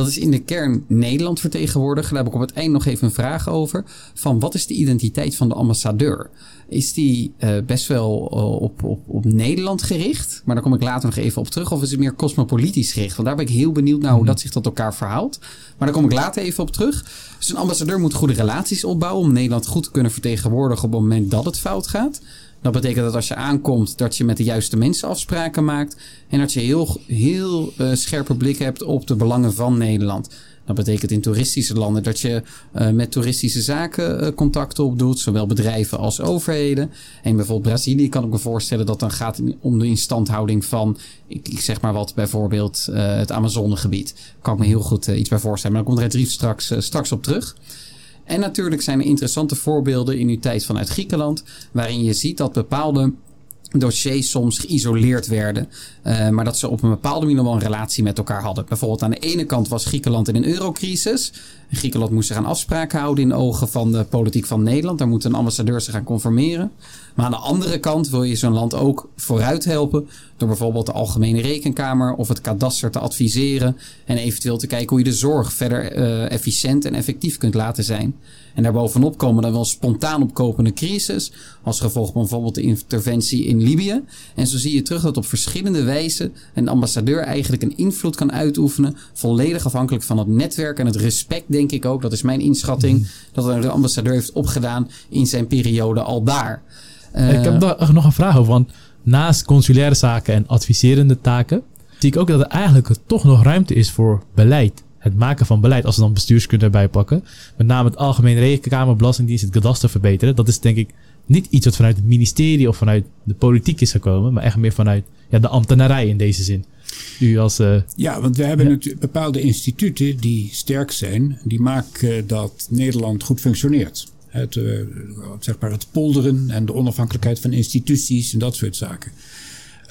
Dat is in de kern Nederland vertegenwoordigen. Daar heb ik op het eind nog even een vraag over. Van wat is de identiteit van de ambassadeur? Is die uh, best wel uh, op, op, op Nederland gericht? Maar daar kom ik later nog even op terug. Of is het meer cosmopolitisch gericht? Want daar ben ik heel benieuwd naar hoe mhm. dat zich tot elkaar verhoudt. Maar daar kom ik later even op terug. Dus een ambassadeur moet goede relaties opbouwen om Nederland goed te kunnen vertegenwoordigen op het moment dat het fout gaat. Dat betekent dat als je aankomt, dat je met de juiste mensen afspraken maakt. En dat je heel, heel uh, scherpe blik hebt op de belangen van Nederland. Dat betekent in toeristische landen dat je uh, met toeristische zaken uh, contacten opdoet, zowel bedrijven als overheden. En bijvoorbeeld Brazilië kan ik me voorstellen dat dan gaat om de instandhouding van, ik, ik zeg maar wat, bijvoorbeeld uh, het Amazonegebied. Kan ik me heel goed iets bij voorstellen. Maar daar komt Redrief straks, straks op terug. En natuurlijk zijn er interessante voorbeelden in uw tijd vanuit Griekenland, waarin je ziet dat bepaalde dossiers soms geïsoleerd werden. Uh, maar dat ze op een bepaalde manier wel een relatie met elkaar hadden. Bijvoorbeeld aan de ene kant was Griekenland in een eurocrisis. Griekenland moest zich aan afspraken houden in ogen van de politiek van Nederland. Daar moeten een ambassadeur zich aan conformeren. Maar aan de andere kant wil je zo'n land ook vooruit helpen. Door bijvoorbeeld de Algemene Rekenkamer of het kadaster te adviseren. En eventueel te kijken hoe je de zorg verder uh, efficiënt en effectief kunt laten zijn. En daarbovenop komen dan wel spontaan opkopende crisis. Als gevolg van bijvoorbeeld de interventie in Libië. En zo zie je terug dat op verschillende wijzen een ambassadeur eigenlijk een invloed kan uitoefenen. Volledig afhankelijk van het netwerk en het respect, denk ik ook. Dat is mijn inschatting. Mm. Dat een ambassadeur heeft opgedaan in zijn periode al daar. Uh, ik heb daar nog een vraag over. Want naast consulaire zaken en adviserende taken. zie ik ook dat er eigenlijk toch nog ruimte is voor beleid het maken van beleid, als we dan bestuurskunde erbij pakken, met name het Algemene Rekenkamer, Belastingdienst, het kadaster verbeteren, dat is denk ik niet iets wat vanuit het ministerie of vanuit de politiek is gekomen, maar echt meer vanuit ja, de ambtenarij in deze zin. U als, uh, ja, want we hebben ja. natuurlijk bepaalde instituten die sterk zijn, die maken dat Nederland goed functioneert. Het, uh, zeg maar het polderen en de onafhankelijkheid van instituties en dat soort zaken.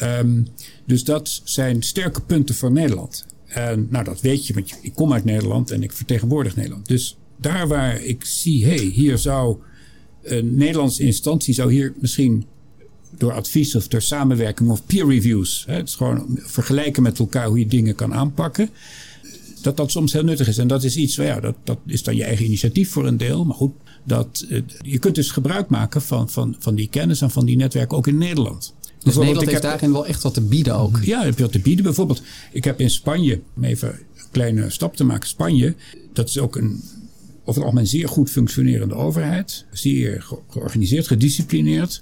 Um, dus dat zijn sterke punten voor Nederland. En nou, dat weet je, want ik kom uit Nederland en ik vertegenwoordig Nederland. Dus daar waar ik zie, hé, hey, hier zou een Nederlandse instantie zou hier misschien door advies of door samenwerking of peer reviews, hè, het is gewoon vergelijken met elkaar hoe je dingen kan aanpakken, dat dat soms heel nuttig is. En dat is iets, ja, dat, dat is dan je eigen initiatief voor een deel, maar goed, dat, eh, je kunt dus gebruik maken van, van, van die kennis en van die netwerken ook in Nederland. Dus Nederland heeft daarin wel echt wat te bieden ook. Ja, heb je wat te bieden. Bijvoorbeeld, ik heb in Spanje, om even een kleine stap te maken. Spanje, dat is ook een over het algemeen zeer goed functionerende overheid. Zeer georganiseerd, gedisciplineerd.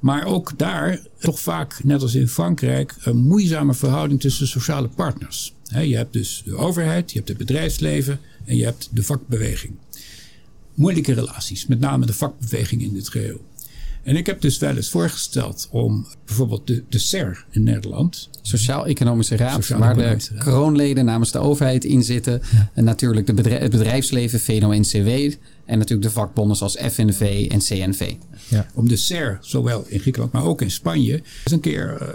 Maar ook daar toch vaak, net als in Frankrijk, een moeizame verhouding tussen sociale partners. je hebt dus de overheid, je hebt het bedrijfsleven en je hebt de vakbeweging. Moeilijke relaties, met name de vakbeweging in dit geheel. En ik heb dus wel eens voorgesteld om bijvoorbeeld de, de SER in Nederland. Sociaal-Economische Raad, waar de Raad. kroonleden namens de overheid in zitten. En natuurlijk de bedrijf, het bedrijfsleven, VNO-NCW. En natuurlijk de vakbonden zoals FNV en CNV. Om de SER, zowel in Griekenland, maar ook in Spanje, eens een keer eh,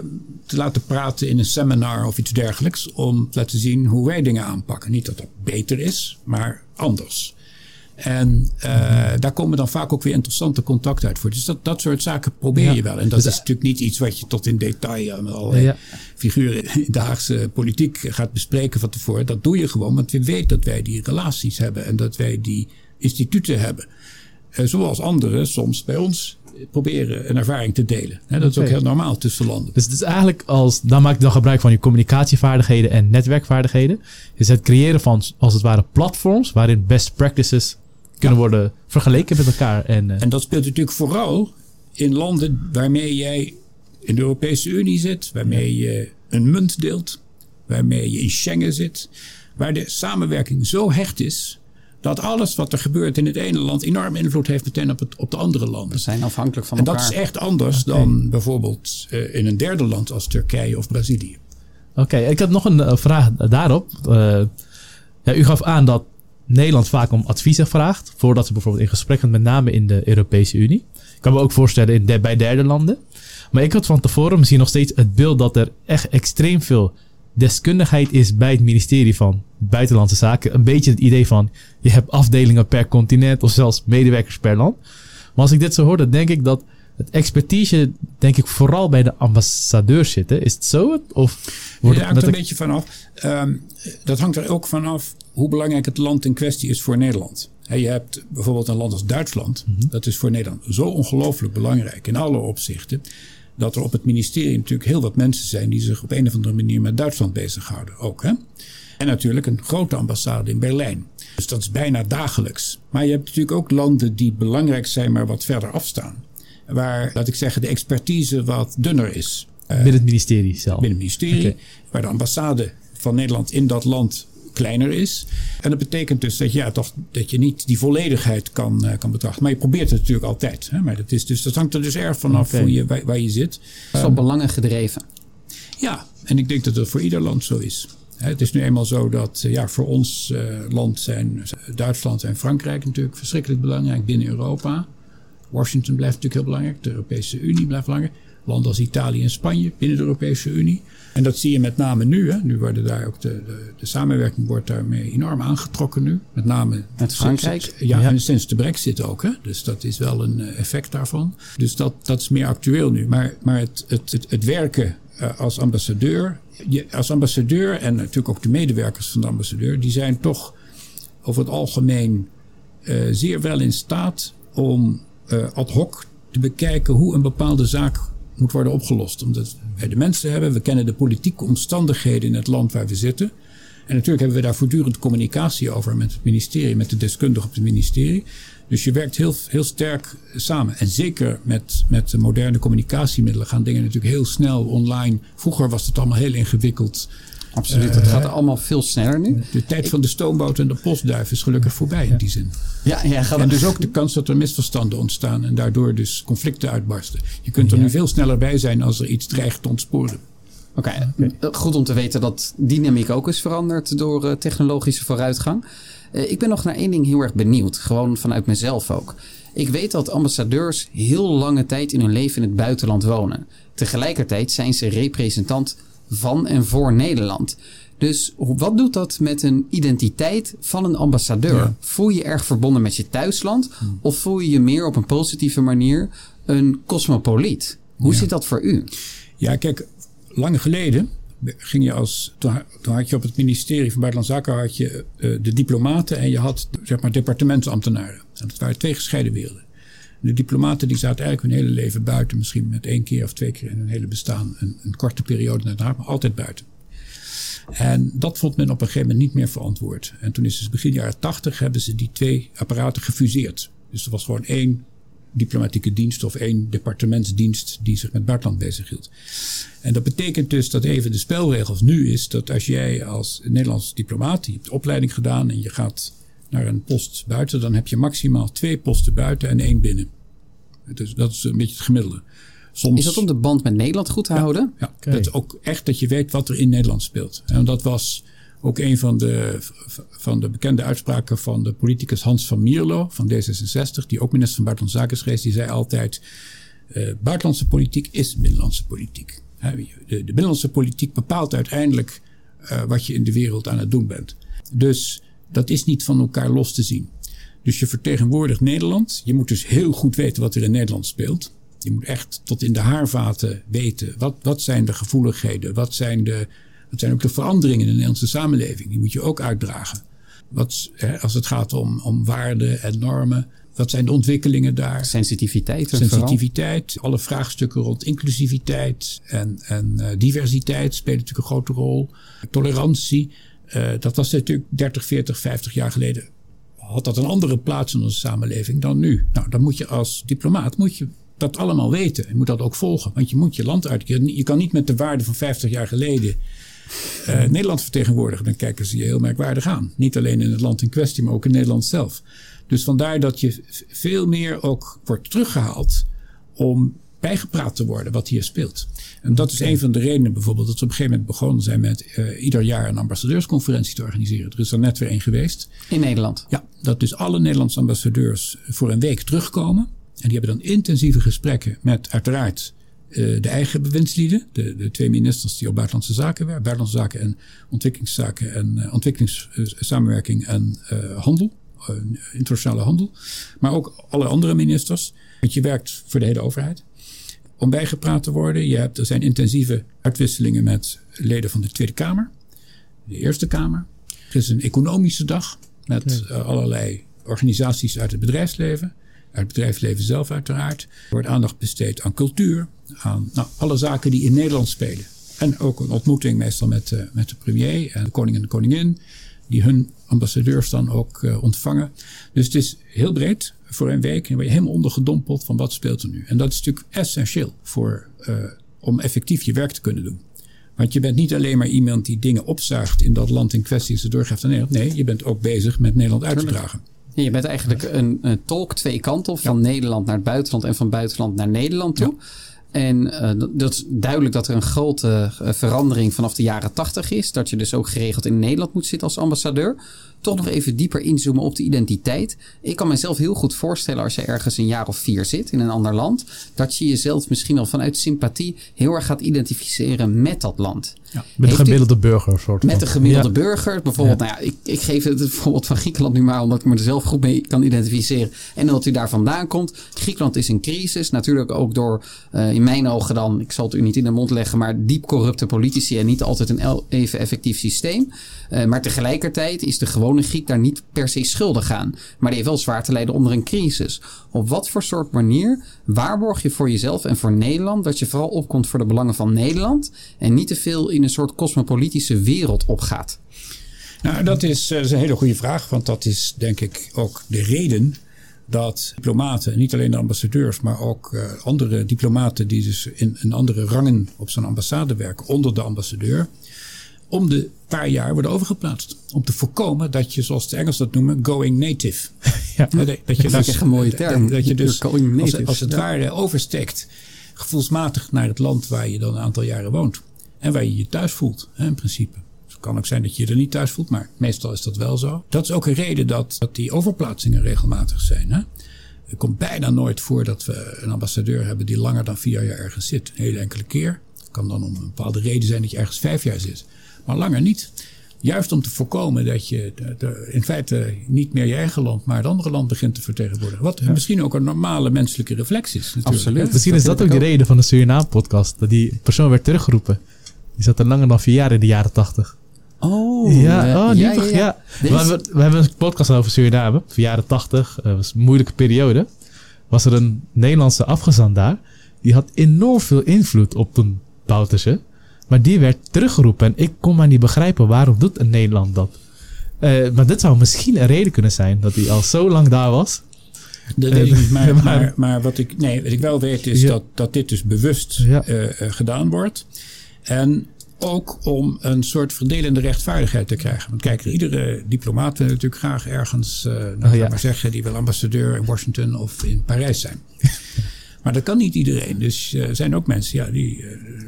te laten praten in een seminar of iets dergelijks. Om te laten zien hoe wij dingen aanpakken. Niet dat dat beter is, maar anders. En eh, daar komen dan vaak ook weer interessante contacten uit voor. Dus dat, dat soort zaken probeer Ja. je wel. En dat Dus, is natuurlijk niet iets wat je tot in detail eh, met allerlei Ja. figuren in de Haagse politiek gaat bespreken van tevoren. Dat doe je gewoon, want we weten dat wij die relaties hebben en dat wij die instituten hebben. Eh, zoals anderen soms bij ons proberen een ervaring te delen. Hè, dat is ook heel normaal tussen landen. Dus het is eigenlijk als, dan maak je dan gebruik van je communicatievaardigheden en netwerkvaardigheden. Is het creëren van, als het ware, platforms waarin best practices kunnen worden vergeleken met elkaar. En, eh, En dat speelt natuurlijk vooral in landen waarmee jij in de Europese Unie zit, waarmee je een munt deelt, waarmee je in Schengen zit, waar de samenwerking zo hecht is dat alles wat er gebeurt in het ene land enorm invloed heeft meteen op, het, op de andere landen. We zijn afhankelijk van En elkaar. dat is echt anders dan bijvoorbeeld eh, in een derde land als Turkije of Brazilië. Oké, ik had nog een eh, vraag daarop. Eh, ja, u gaf aan dat Nederland vaak om adviezen vraagt. Voordat ze bijvoorbeeld in gesprek gaat, met name in de Europese Unie. Ik kan me ook voorstellen in bij derde landen. Maar ik had van tevoren misschien nog steeds het beeld dat er echt extreem veel deskundigheid is bij het ministerie van Buitenlandse Zaken. Een beetje het idee van je hebt afdelingen per continent of zelfs medewerkers per land. Maar als ik dit zo hoor, dan denk ik dat het expertise, denk ik, vooral bij de ambassadeurs zitten. Is het zo? Of wordt Het het hangt er een beetje vanaf. Ehm, dat hangt er ook vanaf hoe belangrijk het land in kwestie is voor Nederland. Je hebt bijvoorbeeld een land als Duitsland. Dat is voor Nederland zo ongelooflijk belangrijk in alle opzichten. Dat er op het ministerie natuurlijk heel wat mensen zijn die zich op een of andere manier met Duitsland bezighouden. Ook, hè? En natuurlijk een grote ambassade in Berlijn. Dus dat is bijna dagelijks. Maar je hebt natuurlijk ook landen die belangrijk zijn, maar wat verder afstaan. Waar, laat ik zeggen, de expertise wat dunner is. binnen het ministerie zelf? binnen het ministerie, waar de ambassade van Nederland in dat land kleiner is. En dat betekent dus dat, ja, toch, dat je niet die volledigheid kan, eh, kan betrachten. Maar je probeert het natuurlijk altijd. Hè? Maar dat, is dus, dat hangt er dus erg vanaf hoe je, waar, waar je zit. Het is wel belangen gedreven. Ja, en ik denk dat dat voor ieder land zo is. Het is nu eenmaal zo dat eh, ja, voor ons eh, land zijn eh, Duitsland en Frankrijk natuurlijk verschrikkelijk belangrijk binnen Europa. Washington blijft natuurlijk heel belangrijk. De Europese Unie blijft belangrijk. Landen als Italië en Spanje binnen de Europese Unie. En dat zie je met name nu. Hè. Nu worden daar ook de, de, de samenwerking wordt daarmee enorm aangetrokken nu. Met name Met Frankrijk? sinds- ja, Ja. en sinds de brexit ook. Hè. Dus dat is wel een eh, effect daarvan. Dus dat, dat is meer actueel nu. Maar, maar het, het, het, het werken eh, als ambassadeur. Je, als ambassadeur en natuurlijk ook de medewerkers van de ambassadeur. Die zijn toch over het algemeen eh, zeer wel in staat om eh, ad hoc te bekijken hoe een bepaalde zaak moet worden opgelost. Omdat wij de mensen hebben, we kennen de politieke omstandigheden in het land waar we zitten. En natuurlijk hebben we daar voortdurend communicatie over met het ministerie, met de deskundigen op het ministerie. Dus je werkt heel, heel sterk samen. En zeker met, met de moderne communicatiemiddelen gaan dingen natuurlijk heel snel online. Vroeger was het allemaal heel ingewikkeld. Absoluut. het gaat allemaal veel sneller nu. De tijd van de stoomboot en de postduif is gelukkig voorbij in die zin. Ja, ja gaat En dus ook de kans dat er misverstanden ontstaan en daardoor dus conflicten uitbarsten. Je kunt er nu veel sneller bij zijn als er iets dreigt te ontsporen. Oké, goed om te weten dat dynamiek ook is veranderd door eh, technologische vooruitgang. Eh, ik ben nog naar één ding heel erg benieuwd, gewoon vanuit mezelf ook. Ik weet dat ambassadeurs heel lange tijd in hun leven in het buitenland wonen. Tegelijkertijd zijn ze representant van en voor Nederland. Dus wat doet dat met een identiteit van een ambassadeur? Ja. Voel je je erg verbonden met je thuisland? Of voel je je meer op een positieve manier een cosmopoliet? Hoe Ja. zit dat voor u? Ja, kijk, lang geleden ging je als. Toen had je op het ministerie van Buitenlandse Zaken had je, eh, de diplomaten en je had zeg maar departementsambtenaren. En dat waren twee gescheiden werelden. De diplomaten die zaten eigenlijk hun hele leven buiten, misschien met één keer of twee keer in hun hele bestaan een, een korte periode naar het Haag, maar altijd buiten. En dat vond men op een gegeven moment niet meer verantwoord. En toen is dus begin jaren tachtig hebben ze die twee apparaten gefuseerd. Dus er was gewoon één diplomatieke dienst of één departementsdienst die zich met buitenland bezighield. En dat betekent dus dat even de spelregels nu is dat als jij als Nederlands diplomaat, je hebt opleiding gedaan en je gaat naar een post buiten, dan heb je maximaal twee posten buiten en één binnen. Het is, dat is een beetje het gemiddelde. Soms, Is dat om de band met Nederland goed te houden? ja, dat is ook echt dat je weet wat er in Nederland speelt. En dat was ook een van de, van de bekende uitspraken van de politicus Hans van Mierlo van D66, die ook minister van Buitenlandse Zaken is geweest. Die zei altijd, eh, buitenlandse politiek is binnenlandse politiek. Hè, De, de binnenlandse politiek bepaalt uiteindelijk eh, wat je in de wereld aan het doen bent. Dus dat is niet van elkaar los te zien. Dus je vertegenwoordigt Nederland. Je moet dus heel goed weten wat er in Nederland speelt. Je moet echt tot in de haarvaten weten. Wat, wat zijn de gevoeligheden? Wat zijn, de, wat zijn ook de veranderingen in de Nederlandse samenleving? Die moet je ook uitdragen. Wat, hè, als het gaat om, om waarden en normen. Wat zijn de ontwikkelingen daar? Sensitiviteit vooral. Sensitiviteit, alle vraagstukken rond inclusiviteit en, en eh, diversiteit spelen natuurlijk een grote rol. Tolerantie, eh, dat was natuurlijk 30, 40, 50 jaar geleden. Had dat een andere plaats in onze samenleving dan nu? Nou, dan moet je als diplomaat moet je dat allemaal weten. Je moet dat ook volgen. Want je moet je land uit. Je, kan niet met de waarde van 50 jaar geleden eh, Nederland vertegenwoordigen. Dan kijken ze je heel merkwaardig aan. Niet alleen in het land in kwestie, maar ook in Nederland zelf. Dus vandaar dat je veel meer ook wordt teruggehaald om bijgepraat te worden wat hier speelt. En dat is een van de redenen bijvoorbeeld dat we op een gegeven moment begonnen zijn met eh, ieder jaar een ambassadeursconferentie te organiseren. Er is er net weer één geweest. In Nederland. Ja, dat dus alle Nederlandse ambassadeurs voor een week terugkomen. En die hebben dan intensieve gesprekken met uiteraard eh, de eigen bewindslieden. De, de twee ministers die op buitenlandse zaken werken. Buitenlandse zaken en ontwikkelingszaken en uh, ontwikkelingssamenwerking en uh, handel. Uh, internationale handel. Maar ook alle andere ministers. Want je werkt voor de hele overheid. Om bijgepraat te worden. Je hebt, er zijn intensieve uitwisselingen met leden van de Tweede Kamer. De Eerste Kamer. Er is een economische dag. Met uh, allerlei organisaties uit het bedrijfsleven. Uit het bedrijfsleven zelf uiteraard. Er wordt aandacht besteed aan cultuur. Aan nou, alle zaken die in Nederland spelen. En ook een ontmoeting meestal met, uh, met de premier en de koning en de koningin. Die hun ambassadeurs dan ook uh, ontvangen. Dus het is heel breed voor een week. En dan ben je helemaal ondergedompeld van wat speelt er nu. En dat is natuurlijk essentieel voor, uh, om effectief je werk te kunnen doen. Want je bent niet alleen maar iemand die dingen opzuigt in dat land in kwestie ze doorgeeft aan Nederland. Nee, je bent ook bezig met Nederland uit te dragen. Je bent eigenlijk een, een tolk twee kanten. Van ja. Nederland naar het buitenland en van buitenland naar Nederland toe. Ja. En uh, dat is duidelijk dat er een grote uh, verandering vanaf de jaren tachtig is. Dat je dus ook geregeld in Nederland moet zitten als ambassadeur. Toch nog even dieper inzoomen op de identiteit. Ik kan mezelf heel goed voorstellen als je ergens een jaar of vier zit in een ander land. Dat je jezelf misschien wel vanuit sympathie heel erg gaat identificeren met dat land. Ja, met de gemiddelde burger. Soort met de gemiddelde ja. burger. Bijvoorbeeld, ja. nou ja, ik, ik geef het voorbeeld van Griekenland nu maar omdat ik me er zelf goed mee kan identificeren. En dat u daar vandaan komt. Griekenland is in crisis. Natuurlijk ook door, uh, in mijn ogen dan, ik zal het u niet in de mond leggen, maar diep corrupte politici en niet altijd een even effectief systeem. Uh, maar tegelijkertijd is de gewone Griek daar niet per se schuldig aan. Maar die heeft wel zwaar te lijden onder een crisis. Op wat voor soort manier waarborg je voor jezelf en voor Nederland dat je vooral opkomt voor de belangen van Nederland en niet te veel in een soort cosmopolitische wereld opgaat? Nou, dat is, dat is een hele goede vraag, want dat is denk ik ook de reden dat diplomaten, niet alleen de ambassadeurs, maar ook uh, andere diplomaten die dus in, in andere rangen op zo'n ambassade werken, onder de ambassadeur, om de paar jaar worden overgeplaatst. Om te voorkomen dat je, zoals de Engels dat noemen, going native. Ja, dat, dat je dus, echt een mooie term. Dat je dus als, als, het ware oversteekt, gevoelsmatig naar het land waar je dan een aantal jaren woont. En waar je je thuis voelt, hè, in principe. Het kan ook zijn dat je je er niet thuis voelt, maar meestal is dat wel zo. Dat is ook een reden dat, dat die overplaatsingen regelmatig zijn. Hè? Het komt bijna nooit voor dat we een ambassadeur hebben die langer dan vier jaar ergens zit. Een hele enkele keer. Het kan dan om een bepaalde reden zijn dat je ergens vijf jaar zit. Maar langer niet. Juist om te voorkomen dat je de, de, in feite niet meer je eigen land, maar het andere land begint te vertegenwoordigen. Wat ja. misschien ook een normale menselijke reflex is. Absoluut. Misschien is dat, dat ook de reden van de Suriname-podcast. Dat die persoon werd teruggeroepen. Die zat er langer dan vier jaar in de jaren tachtig. Oh, ja, oh, ja, ja, ja. ja. We, hebben een podcast over Suriname, van jaren tachtig. Dat was een moeilijke periode. Was er een Nederlandse afgezant daar. Die had enorm veel invloed op een Bouterse. Maar die werd teruggeroepen. En ik kon maar niet begrijpen waarom doet een Nederland dat. Uh, maar dit zou misschien een reden kunnen zijn dat hij al zo lang daar was. Dat weet ik niet. Maar, maar, maar, wat, ik, nee, wat ik wel weet is ja. dat, dat dit dus bewust ja. uh, uh, gedaan wordt. En ook om een soort verdelende rechtvaardigheid te krijgen. Want kijk, iedere diplomaat wil natuurlijk graag ergens, uh, nou, oh, ja. maar zeggen, die wil ambassadeur in Washington of in Parijs zijn. Maar dat kan niet iedereen. Dus er zijn ook mensen, ja, die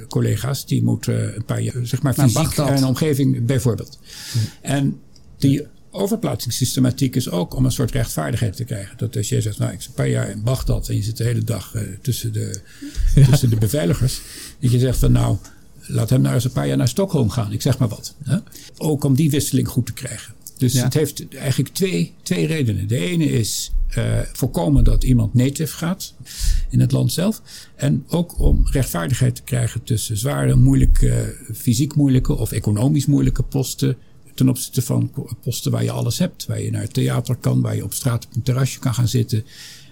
collega's, die moeten een paar jaar, zeg maar, fysiek en een omgeving bijvoorbeeld. En die overplaatsingssystematiek is ook om een soort rechtvaardigheid te krijgen. Dat als jij zegt, nou, ik zit een paar jaar in Bagdad en je zit de hele dag uh, tussen, de, tussen de beveiligers. Dat je zegt van nou, laat hem nou eens een paar jaar naar Stockholm gaan. Ik zeg maar wat. Hè? Ook om die wisseling goed te krijgen. Dus het heeft eigenlijk twee, twee redenen. De ene is uh, voorkomen dat iemand native gaat in het land zelf. En ook om rechtvaardigheid te krijgen tussen zware, moeilijke, fysiek moeilijke of economisch moeilijke posten ten opzichte van posten waar je alles hebt. Waar je naar het theater kan, waar je op straat op een terrasje kan gaan zitten.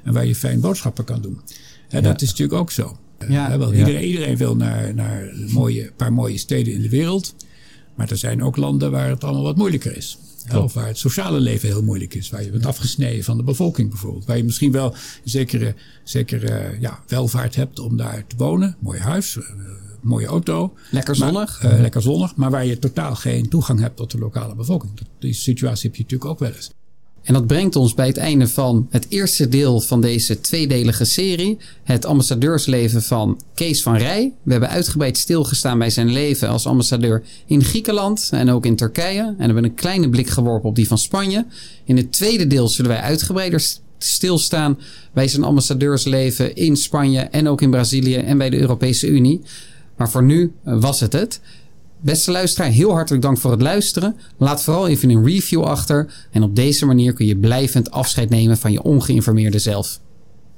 En waar je fijn boodschappen kan doen. Dat is natuurlijk ook zo. Ja, wel, iedereen, iedereen, wil naar, naar een mooie, paar mooie steden in de wereld. Maar er zijn ook landen waar het allemaal wat moeilijker is. Of waar het sociale leven heel moeilijk is. Waar je bent afgesneden van de bevolking bijvoorbeeld. Waar je misschien wel zekere, zekere ja, welvaart hebt om daar te wonen. Mooi huis, eh, mooie auto. Lekker zonnig. Maar, uh, lekker zonnig, maar waar je totaal geen toegang hebt tot de lokale bevolking. Die situatie heb je natuurlijk ook wel eens. En dat brengt ons bij het einde van het eerste deel van deze tweedelige serie. Het ambassadeursleven van Kees van Rij. We hebben uitgebreid stilgestaan bij zijn leven als ambassadeur in Griekenland en ook in Turkije. En hebben een kleine blik geworpen op die van Spanje. In het tweede deel zullen wij uitgebreider stilstaan bij zijn ambassadeursleven in Spanje en ook in Brazilië en bij de Europese Unie. Maar voor nu eh, was het het. Beste luisteraar, heel hartelijk dank voor het luisteren. Laat vooral even een review achter. En op deze manier kun je blijvend afscheid nemen van je ongeïnformeerde zelf.